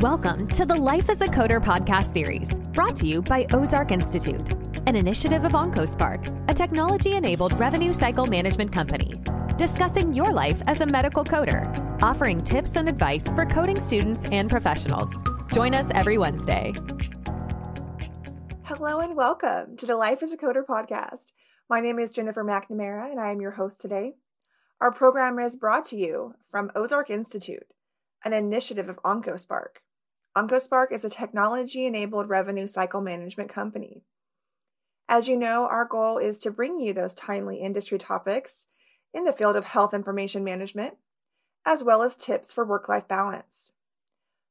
Welcome to the Life as a Coder podcast series, brought to you by Ozark Institute, an initiative of OncoSpark, a technology enabled revenue cycle management company, discussing your life as a medical coder, offering tips and advice for coding students and professionals. Join us every Wednesday. Hello and welcome to the Life as a Coder podcast. My name is Jennifer McNamara and I am your host today. Our program is brought to you from Ozark Institute, an initiative of OncoSpark. OncoSpark is a technology enabled revenue cycle management company. As you know, our goal is to bring you those timely industry topics in the field of health information management, as well as tips for work life balance.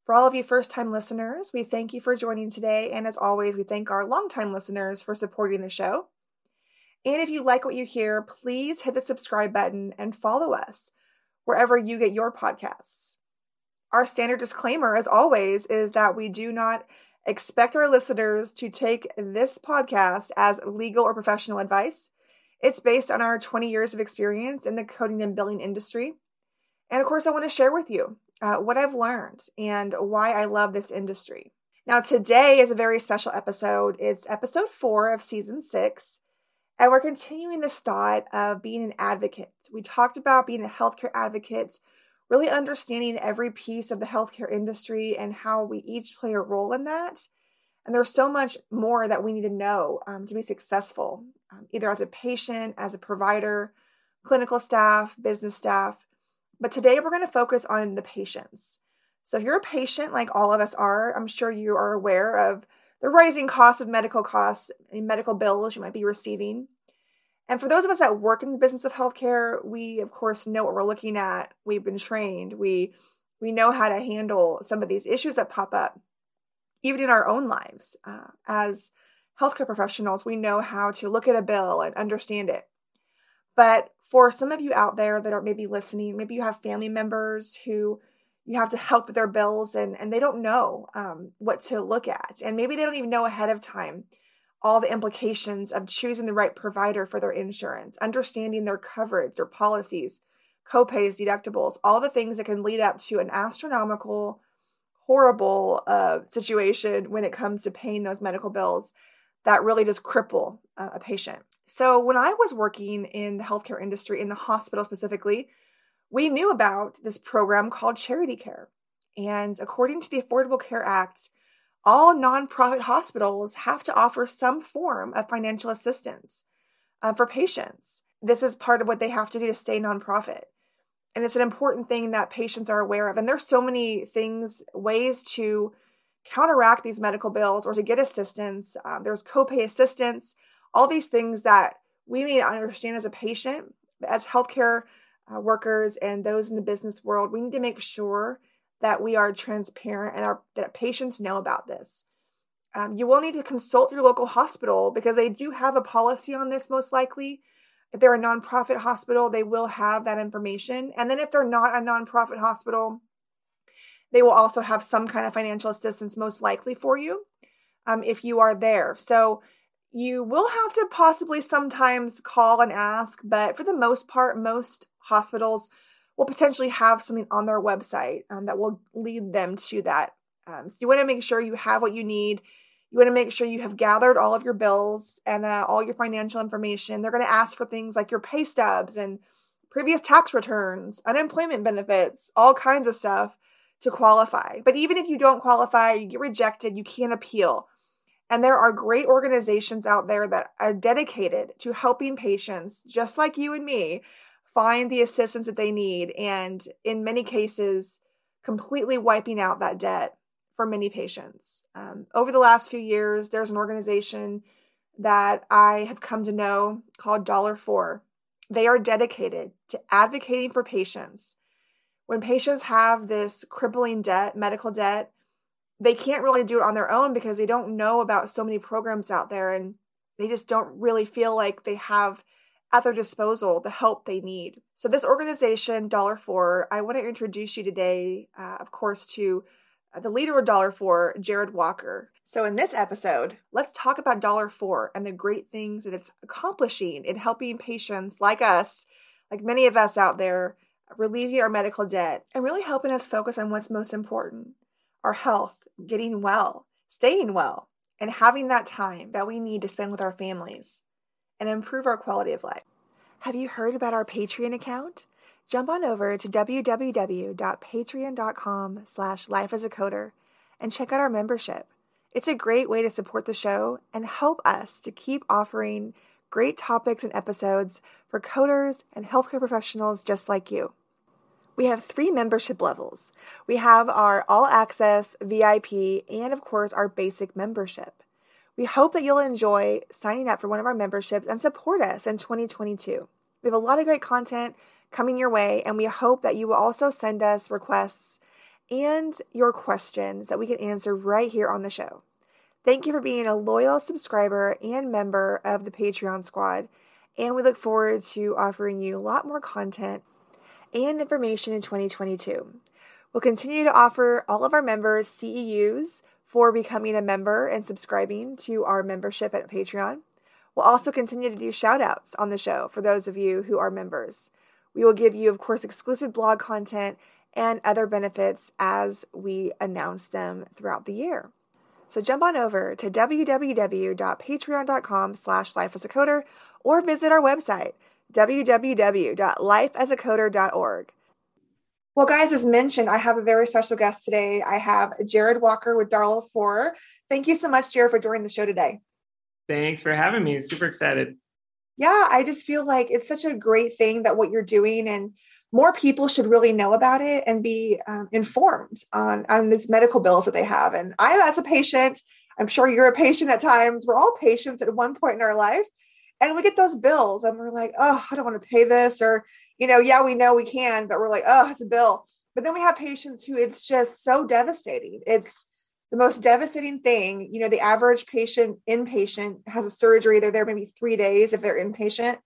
For all of you first time listeners, we thank you for joining today. And as always, we thank our longtime listeners for supporting the show. And if you like what you hear, please hit the subscribe button and follow us wherever you get your podcasts. Our standard disclaimer, as always, is that we do not expect our listeners to take this podcast as legal or professional advice. It's based on our 20 years of experience in the coding and billing industry. And of course, I want to share with you uh, what I've learned and why I love this industry. Now, today is a very special episode. It's episode four of season six, and we're continuing this thought of being an advocate. We talked about being a healthcare advocate really understanding every piece of the healthcare industry and how we each play a role in that. And there's so much more that we need to know um, to be successful, um, either as a patient, as a provider, clinical staff, business staff. But today we're going to focus on the patients. So if you're a patient, like all of us are, I'm sure you are aware of the rising costs of medical costs and medical bills you might be receiving. And for those of us that work in the business of healthcare, we of course know what we're looking at. We've been trained. We we know how to handle some of these issues that pop up, even in our own lives. Uh, as healthcare professionals, we know how to look at a bill and understand it. But for some of you out there that are maybe listening, maybe you have family members who you have to help with their bills and, and they don't know um, what to look at. And maybe they don't even know ahead of time all the implications of choosing the right provider for their insurance, understanding their coverage, their policies, copays, deductibles, all the things that can lead up to an astronomical, horrible uh, situation when it comes to paying those medical bills that really just cripple uh, a patient. So, when I was working in the healthcare industry, in the hospital specifically, we knew about this program called Charity Care. And according to the Affordable Care Act, all nonprofit hospitals have to offer some form of financial assistance uh, for patients. This is part of what they have to do to stay nonprofit. And it's an important thing that patients are aware of. And there's so many things, ways to counteract these medical bills or to get assistance. Um, there's copay assistance, all these things that we may understand as a patient, as healthcare uh, workers and those in the business world. We need to make sure that we are transparent and our, that patients know about this. Um, you will need to consult your local hospital because they do have a policy on this, most likely. If they're a nonprofit hospital, they will have that information. And then if they're not a nonprofit hospital, they will also have some kind of financial assistance, most likely for you um, if you are there. So you will have to possibly sometimes call and ask, but for the most part, most hospitals will potentially have something on their website um, that will lead them to that. Um, so you want to make sure you have what you need. You want to make sure you have gathered all of your bills and uh, all your financial information. They're going to ask for things like your pay stubs and previous tax returns, unemployment benefits, all kinds of stuff to qualify. But even if you don't qualify, you get rejected, you can't appeal. And there are great organizations out there that are dedicated to helping patients just like you and me find the assistance that they need and in many cases completely wiping out that debt for many patients. Um, over the last few years, there's an organization that I have come to know called Dollar For. They are dedicated to advocating for patients. When patients have this crippling debt, medical debt, they can't really do it on their own because they don't know about so many programs out there and they just don't really feel like they have at their disposal the help they need. So, this organization, Dollar For, I want to introduce you today, uh, of course, to uh, the leader of Dollar For, Jared Walker. So, in this episode, let's talk about Dollar For and the great things that it's accomplishing in helping patients like us, like many of us out there, relieving our medical debt and really helping us focus on what's most important our health, getting well, staying well, and having that time that we need to spend with our families and improve our quality of life. Have you heard about our Patreon account? Jump on over to www.patreon.com slash lifeasacoder and check out our membership. It's a great way to support the show and help us to keep offering great topics and episodes for coders and healthcare professionals just like you. We have three membership levels. We have our all access, VIP, and of course, our basic membership. We hope that you'll enjoy signing up for one of our memberships and support us in 2022. We have a lot of great content coming your way, and we hope that you will also send us requests and your questions that we can answer right here on the show. Thank you for being a loyal subscriber and member of the Patreon squad, and we look forward to offering you a lot more content and information in 2022. We'll continue to offer all of our members CEUs for becoming a member and subscribing to our membership at Patreon. We'll also continue to do shout outs on the show for those of you who are members. We will give you, of course, exclusive blog content and other benefits as we announce them throughout the year. So jump on over to www.patreon.com slash lifeasacoder or visit our website, www.lifeasacoder.org. Well, guys, as mentioned, I have a very special guest today. I have Jared Walker with Dollar For. Thank you so much, Jared, for joining the show today. Thanks for having me. Super excited. Yeah, I just feel like it's such a great thing that what you're doing, and more people should really know about it and be um, informed on on these medical bills that they have. And I, as a patient, I'm sure you're a patient at times. We're all patients at one point in our life, and we get those bills, and we're like, oh, I don't want to pay this, or you know, yeah, we know we can, but we're like, oh, it's a bill. But then we have patients who it's just so devastating. It's the most devastating thing. You know, the average patient inpatient has a surgery. They're there maybe three days if they're inpatient.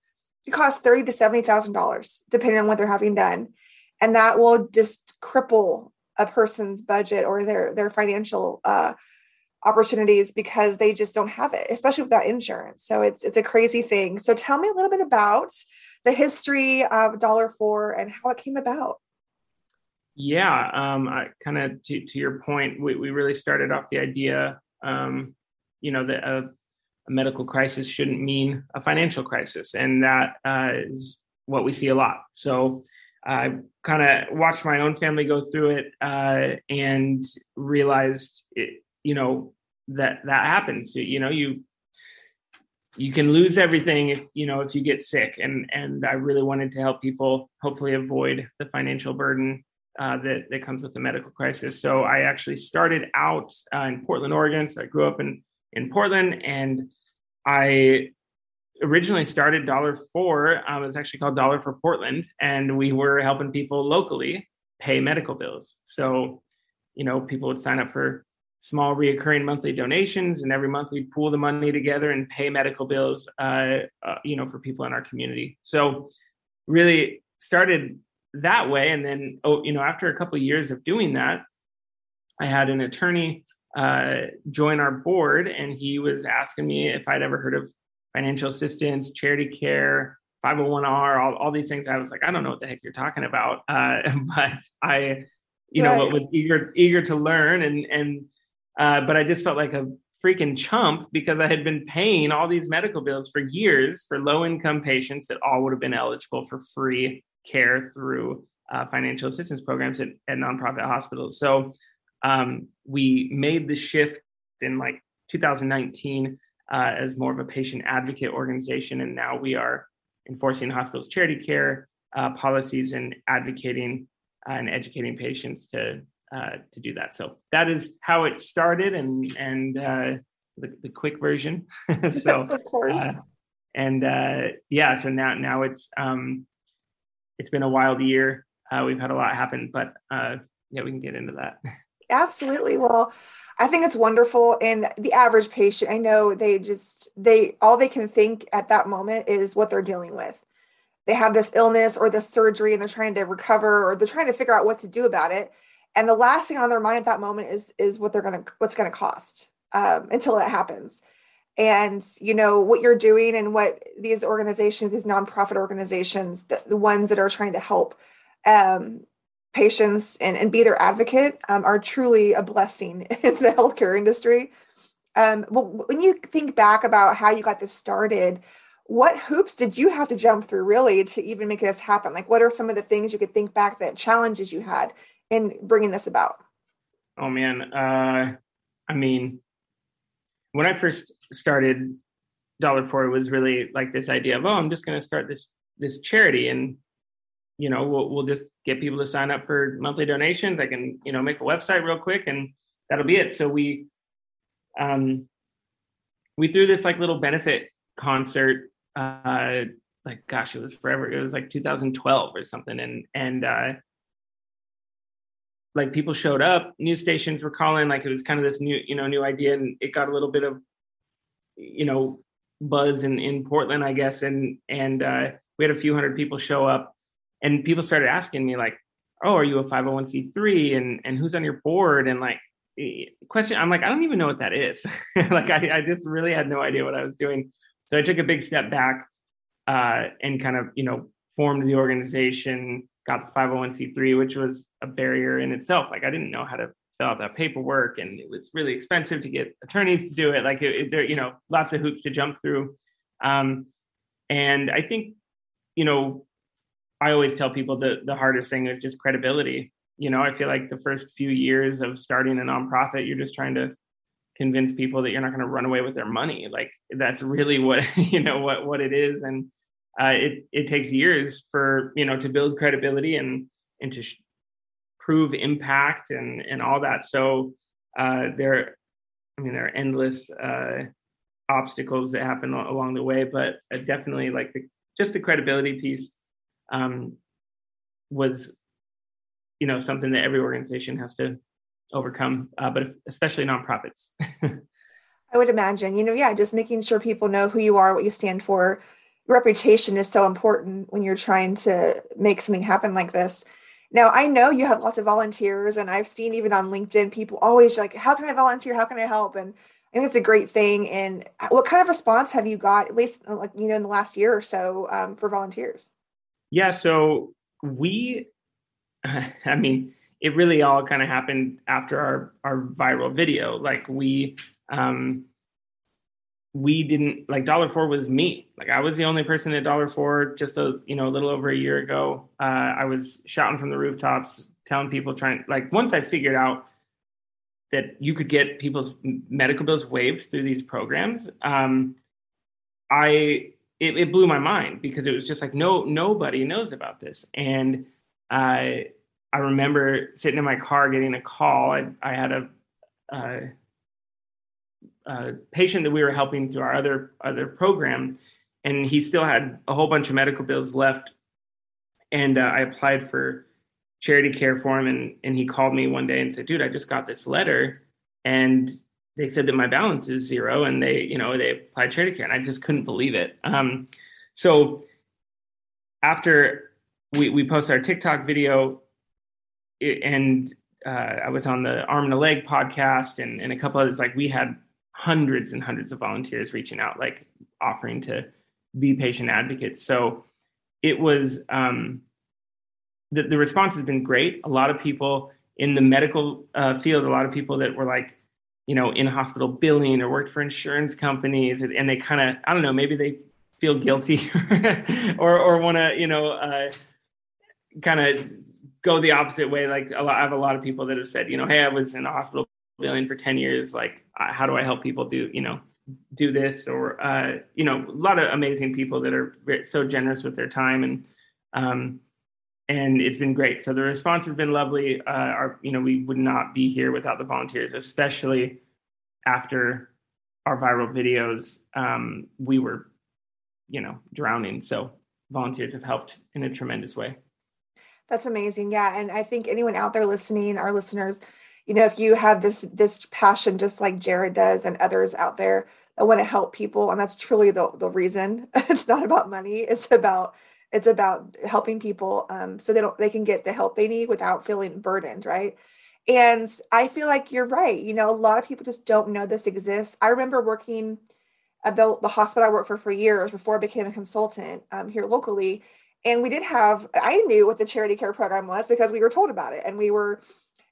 It costs thirty to seventy thousand dollars, depending on what they're having done, and that will just cripple a person's budget or their their financial uh, opportunities because they just don't have it, especially without insurance. So it's it's a crazy thing. So tell me a little bit about the history of Dollar For and how it came about. Yeah, um, kind of to, to your point, we, we really started off the idea, um, you know, that a, a, medical crisis shouldn't mean a financial crisis, and that uh, is what we see a lot. So I kind of watched my own family go through it uh, and realized, it, you know, that that happens. You know, you you can lose everything if you know if you get sick. And and i really wanted to help people hopefully avoid the financial burden uh, that that comes with the medical crisis. So i actually started out uh, in portland oregon. So i grew up in in portland and i originally started dollar for um, it's actually called dollar for portland and we were helping people locally pay medical bills. So you know people would sign up for small reoccurring monthly donations and every month we pool the money together and pay medical bills uh, uh, you know for people in our community. So really started that way and then oh you know after a couple of years of doing that i had an attorney uh, join our board and he was asking me if i'd ever heard of financial assistance charity care 501r all, all these things. I was like i don't know what the heck you're talking about. Uh, but i you know right. was eager eager to learn and and uh, but I just felt like a freaking chump because I had been paying all these medical bills for years for low income patients that all would have been eligible for free care through uh, financial assistance programs at, at nonprofit hospitals. So um, we made the shift in like 2019 uh, as more of a patient advocate organization. And now we are enforcing hospitals charity care uh, policies and advocating uh, and educating patients to uh, to do that. So that is how it started, and and uh, the, the quick version. so of course. Uh, and uh, yeah, so now now it's um, it's been a wild year. Uh, we've had a lot happen, but uh, yeah, we can get into that. Absolutely. Well, I think it's wonderful. And the average patient, I know they just they all they can think at that moment is what they're dealing with. They have this illness or this surgery, and they're trying to recover, or they're trying to figure out what to do about it. And the last thing on their mind at that moment is is what they're gonna what's gonna cost um, until that happens. And you know what you're doing and what these organizations these nonprofit organizations the, the ones that are trying to help um, patients and, and be their advocate um, are truly a blessing in the healthcare industry. Um, when you think back about how you got this started what hoops did you have to jump through really to even make this happen? Like what are some of the things you could think back that challenges you had in bringing this about oh man uh, i mean when I first started Dollar it was really like this idea of oh I'm just going to start this this charity and you know we'll we'll just get people to sign up for monthly donations. I can you know make a website real quick and that'll be it. So we um we threw this like little benefit concert uh like gosh it was forever it was like 2012 or something and and uh like people showed up news stations were calling like it was kind of this new you know new idea and it got a little bit of you know buzz in in portland i guess and and uh, we had a few hundred people show up and people started asking me like oh are you a 501c3 and and who's on your board? And like question i'm like i don't even know what that is. Like I, I just really had no idea what i was doing. So i took a big step back uh, and kind of you know formed the organization got the 501c3, which was a barrier in itself. Like I didn't know how to fill out that paperwork, and it was really expensive to get attorneys to do it. Like it, it, there, you know, lots of hoops to jump through. Um, and I think, you know, I always tell people that the hardest thing is just credibility. You know, I feel like the first few years of starting a nonprofit, you're just trying to convince people that you're not going to run away with their money. Like that's really what you know what what it is, and uh, it it takes years for you know to build credibility and and to sh- prove impact and and all that. So uh, there, I mean, there are endless uh, obstacles that happen along the way, but uh, definitely like the just the credibility piece um, was you know something that every organization has to overcome, uh, but especially nonprofits. I would imagine, you know, yeah, just making sure people know who you are, what you stand for, reputation is so important when you're trying to make something happen like this. Now, I know you have lots of volunteers, and I've seen even on LinkedIn people always like, How can I volunteer? How can I help? And I think it's a great thing. And what kind of response have you got, at least uh, like, you know, in the last year or so um, for volunteers? Yeah. So we, I mean, it really all kind of happened after our, our viral video. Like we, um, we didn't like dollar for was me. Like i was the only person at dollar for just a you know a little over a year ago. Uh, i was shouting from the rooftops telling people trying like once i figured out that you could get people's medical bills waived through these programs um, i it, it, blew my mind because it was just like no nobody knows about this. And i i remember sitting in my car getting a call. I, I had a uh, a patient that we were helping through our other other program, and he still had a whole bunch of medical bills left. And uh, I applied for charity care for him, and and he called me one day and said, "Dude, I just got this letter, and they said that my balance is zero, and they you know they applied charity care, and I just couldn't believe it." Um, so after we we posted our TikTok video, and uh, I was on the Arm and a Leg podcast and, and a couple others. Like we had hundreds and hundreds of volunteers reaching out, like offering to be patient advocates. So it was um, the, the response has been great. A lot of people in the medical uh, field, a lot of people that were like, you know, in hospital billing or worked for insurance companies, and, and they kind of, I don't know, maybe they feel guilty or or want to, you know, uh, kind of go the opposite way. Like a lot, I have a lot of people that have said, you know, hey, I was in a hospital billing for 10 years like uh, how do i help people do you know do this or uh, you know a lot of amazing people that are so generous with their time and um, and it's been great. So the response has been lovely. Uh, our, you know, we would not be here without the volunteers, especially after our viral videos. Um, we were, you know, drowning. So volunteers have helped in a tremendous way. That's amazing. Yeah, and I think anyone out there listening, our listeners, you know, if you have this this passion, just like Jared does, and others out there that want to help people, and that's truly the the reason. it's not about money. It's about it's about helping people um, so they don't they can get the help they need without feeling burdened right and i feel like you're right you know a lot of people just don't know this exists i remember working at the, the hospital i worked for for years before i became a consultant um, here locally and we did have i knew what the charity care program was because we were told about it and we were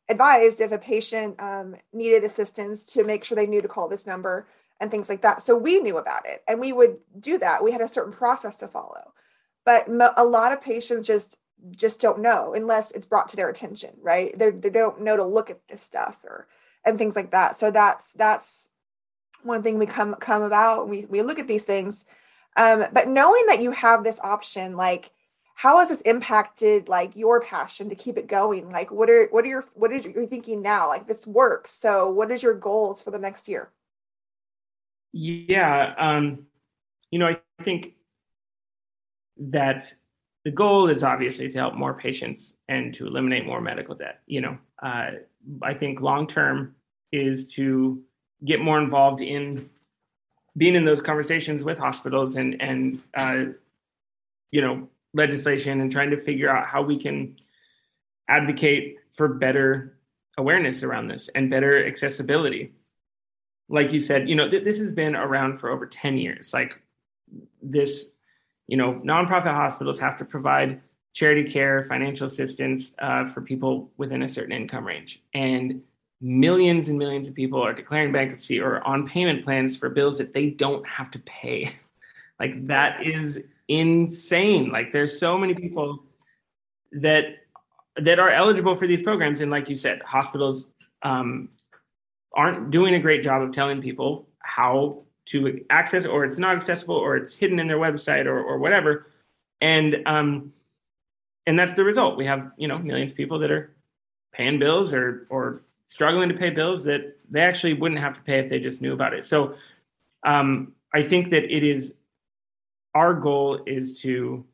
advised if a patient um, needed assistance to make sure they knew to call this number and things like that. So we knew about it and we would do that. We had a certain process to follow. But a lot of patients just just don't know unless it's brought to their attention right? They're, they don't know to look at this stuff or and things like that. So that's that's one thing we come come about. We, we look at these things. Um, but knowing that you have this option like how has this impacted like your passion to keep it going? Like what are what are your what is your thinking now? Like this works. So what is your goals for the next year? Yeah um you know i think that the goal is obviously to help more patients and to eliminate more medical debt. You know, uh, I think long term is to get more involved in being in those conversations with hospitals and and uh, you know legislation and trying to figure out how we can advocate for better awareness around this and better accessibility. Like you said, you know, th- this has been around for over 10 years. Like this you know, nonprofit hospitals have to provide charity care, financial assistance uh, for people within a certain income range. And millions and millions of people are declaring bankruptcy or on payment plans for bills that they don't have to pay. like that is insane. Like there's so many people that that are eligible for these programs, and like you said, hospitals um, aren't doing a great job of telling people how to access or it's not accessible or it's hidden in their website or, or whatever. And um and that's the result. We have you know millions of people that are paying bills or or struggling to pay bills that they actually wouldn't have to pay if they just knew about it. So um i think that it is our goal is to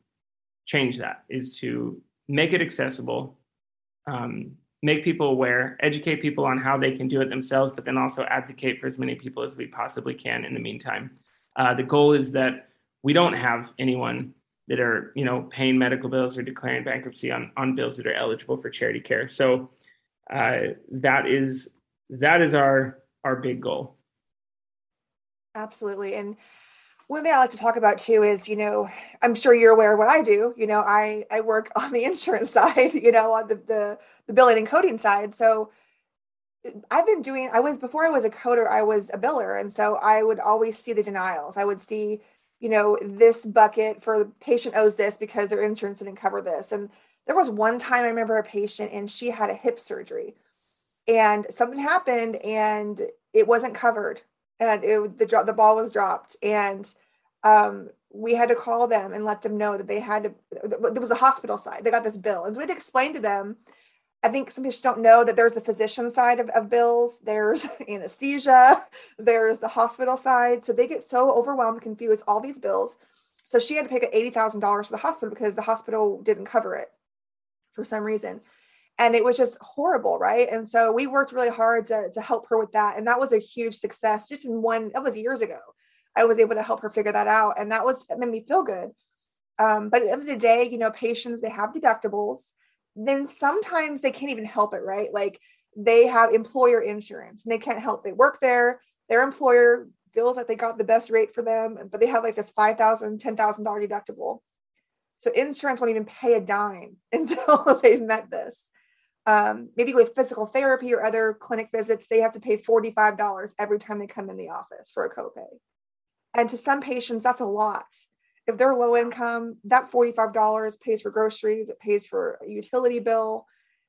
change that is to make it accessible um, make people aware, educate people on how they can do it themselves, but then also advocate for as many people as we possibly can in the meantime. Uh, the goal is that we don't have anyone that are, you know, paying medical bills or declaring bankruptcy on, on bills that are eligible for charity care. So uh, that is that is our our big goal. Absolutely, and one thing I like to talk about too is, you know, I'm sure you're aware of what I do. You know, I I work on the insurance side, you know, on the the, the billing and coding side. So uh, I've been doing. I was before I was a coder, I was a biller, and so I would always see the denials. I would see, you know, this bucket for the patient owes this because their insurance didn't cover this. And there was one time I remember a patient and she had a hip surgery, and something happened and it wasn't covered and it, the the ball was dropped, and um, we had to call them and let them know that they had to. There was a hospital side. They got this bill, and so we had to explain to them. I think some people just don't know that there's the physician side of, of bills, there's anesthesia, there's the hospital side. So they get so overwhelmed, confused, all these bills. So she had to pay $80,000 to the hospital because the hospital didn't cover it for some reason and it was just horrible right? And so we worked really hard to, to help her with that and that was a huge success just in one that was years ago. I was able to help her figure that out and that was that made me feel good. Um, but at the end of the day you know patients they have deductibles then sometimes they can't even help it right? Like they have employer insurance and they can't help they work there their employer feels like they got the best rate for them but they have like this $5000 $10000 deductible. So insurance won't even pay a dime until they've met this um, maybe with physical therapy or other clinic visits, they have to pay $45 every time they come in the office for a copay. And to some patients, that's a lot. If they're low income, that $45 pays for groceries, it pays for a utility bill.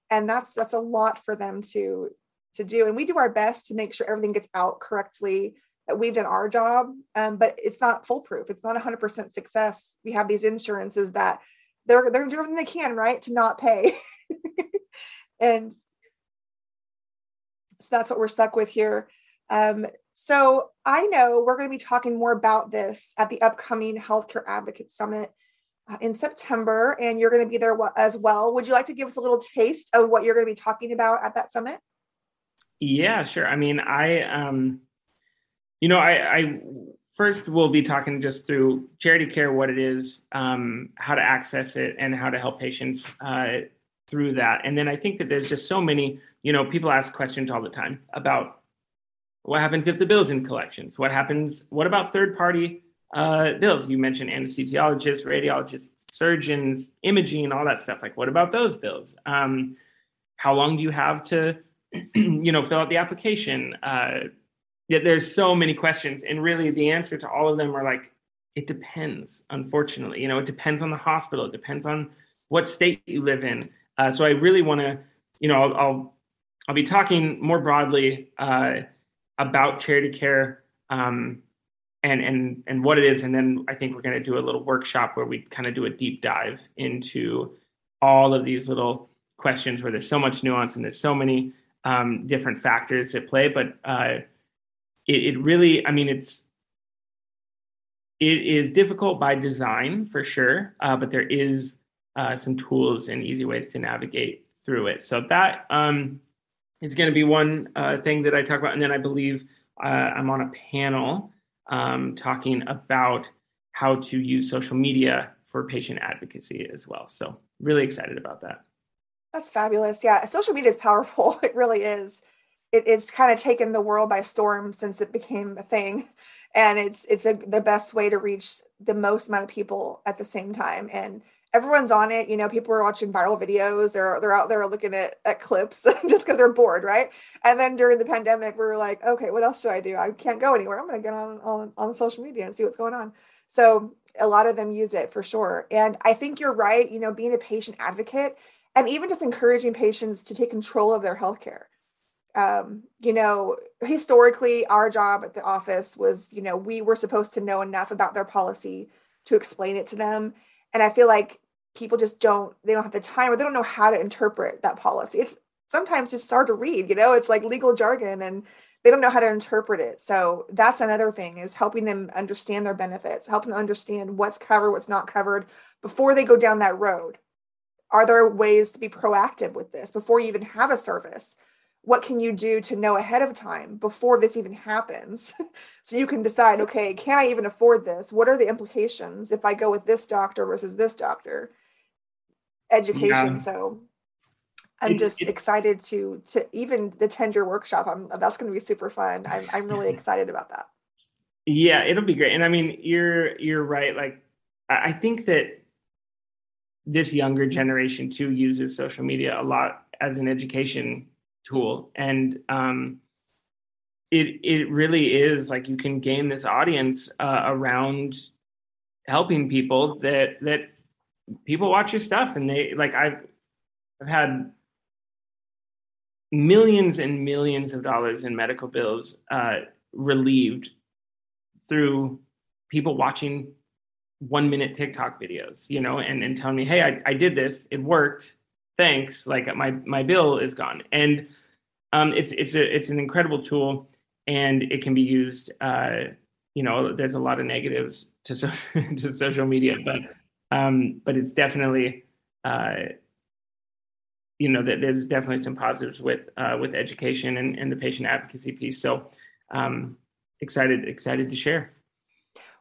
And that's that's a lot for them to to do. And we do our best to make sure everything gets out correctly, that we've done our job. Um, but it's not foolproof. It's not 100% success. We have these insurances that they're they're doing everything they can, right, to not pay. and so that's what we're stuck with here. Um, so I know we're going to be talking more about this at the upcoming Healthcare Advocate Summit uh, in September, and you're going to be there as well. Would you like to give us a little taste of what you're going to be talking about at that summit? Yeah, sure. I mean, I, um, you know, I, I first we'll be talking just through charity care, what it is, um, how to access it, and how to help patients uh, through that. And then I think that there's just so many, you know, people ask questions all the time about what happens if the bill's in collections? What happens? What about third party uh, bills? You mentioned anesthesiologists, radiologists, surgeons, imaging, all that stuff. Like, what about those bills? Um, how long do you have to, you know, fill out the application? Uh, there's so many questions, and really the answer to all of them are like, it depends. Unfortunately, you know, it depends on the hospital. It depends on what state you live in. Uh, so I really want to, you know, I'll, I'll, I'll be talking more broadly uh, about charity care um, and and and what it is, and then I think we're going to do a little workshop where we kind of do a deep dive into all of these little questions where there's so much nuance and there's so many um, different factors at play, but uh, it, it really, I mean, it's it is difficult by design for sure, uh, but there is uh, some tools and easy ways to navigate through it. So that um, is going to be one uh, thing that I talk about. And then I believe uh, I'm on a panel um, talking about how to use social media for patient advocacy as well. So really excited about that. That's fabulous. Yeah, social media is powerful. It really is. It, it's kind of taken the world by storm since it became a thing, and it's it's a, the best way to reach the most amount of people at the same time. And everyone's on it. You know, people are watching viral videos. They're they're out there looking at, at clips just because they're bored, right? And then during the pandemic, we were like, okay, what else should I do? I can't go anywhere. I'm gonna get on on, on social media and see what's going on. So a lot of them use it for sure. And I think you're right, you know, being a patient advocate and even just encouraging patients to take control of their healthcare. Um, you know, historically, our job at the office was, you know, we were supposed to know enough about their policy to explain it to them. And I feel like people just don't they don't have the time or they don't know how to interpret that policy. It's sometimes just hard to read you know it's like legal jargon and they don't know how to interpret it. So that's another thing is helping them understand their benefits helping them understand what's covered what's not covered before they go down that road. Are there ways to be proactive with this before you even have a service? What can you do to know ahead of time before this even happens? So you can decide okay can i even afford this? What are the implications if i go with this doctor versus this doctor education. Yeah. So I'm it's, just excited to to even the tender workshop. I'm that's going to be super fun. I'm I'm really excited about that. Yeah, it'll be great. And I mean, you're you're right. Like I think that this younger generation too uses social media a lot as an education tool, and um, it it really is like you can gain this audience uh, around helping people that that people watch your stuff and they like I've I've had millions and millions of dollars in medical bills uh, relieved through people watching one minute TikTok videos, you know, and, and telling me, hey, I, I did this, it worked, thanks. Like my my bill is gone. And um, it's it's a it's an incredible tool and it can be used uh, you know, there's a lot of negatives to so, to social media, but um, but it's definitely uh, you know that there's definitely some positives with uh, with education and, and the patient advocacy piece. So um, excited excited to share.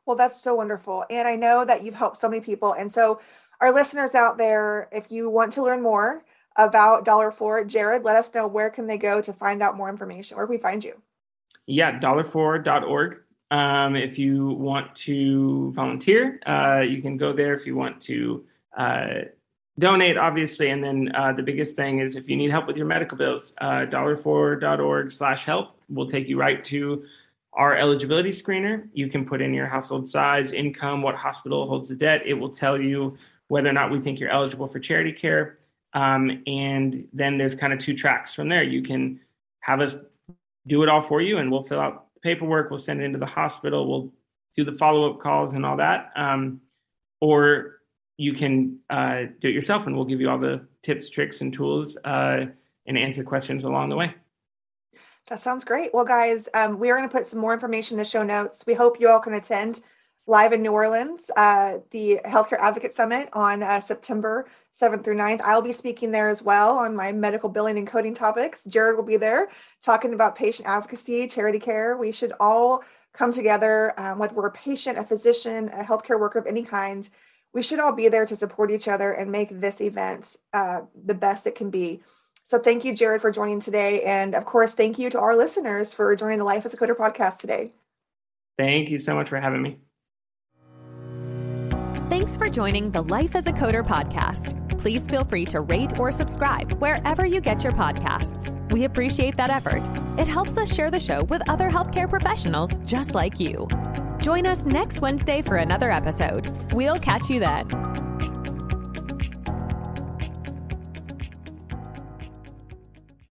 Well, that's so wonderful, and I know that you've helped so many people. And so, our listeners out there, if you want to learn more about Dollar For, Jared, let us know where can they go to find out more information. Where can we find you? Yeah, dollarfor.org. Um, if you want to volunteer, uh, you can go there. If you want to uh, donate, obviously, and then uh, the biggest thing is if you need help with your medical bills, uh, dollarfor.org slash help will take you right to our eligibility screener. You can put in your household size, income, what hospital holds the debt. It will tell you whether or not we think you're eligible for charity care. Um, and then there's kind of two tracks from there. You can have us do it all for you, and we'll fill out paperwork, we'll send it into the hospital, we'll do the follow up calls and all that. Um, or you can uh, do it yourself, and we'll give you all the tips, tricks, and tools uh, and answer questions along the way. That sounds great. Well, guys, um, we are going to put some more information in the show notes. We hope you all can attend live in New Orleans, uh, the Healthcare Advocate Summit on uh, September 7th through 9th. I'll be speaking there as well on my medical billing and coding topics. Jared will be there talking about patient advocacy, charity care. We should all come together, um, whether we're a patient, a physician, a healthcare worker of any kind. We should all be there to support each other and make this event uh, the best it can be. So thank you, Jared, for joining today. And of course, thank you to our listeners for joining the Life as a Coder podcast today. Thank you so much for having me. Thanks for joining the Life as a Coder podcast. Please feel free to rate or subscribe wherever you get your podcasts. We appreciate that effort. It helps us share the show with other healthcare professionals just like you. Join us next Wednesday for another episode. We'll catch you then.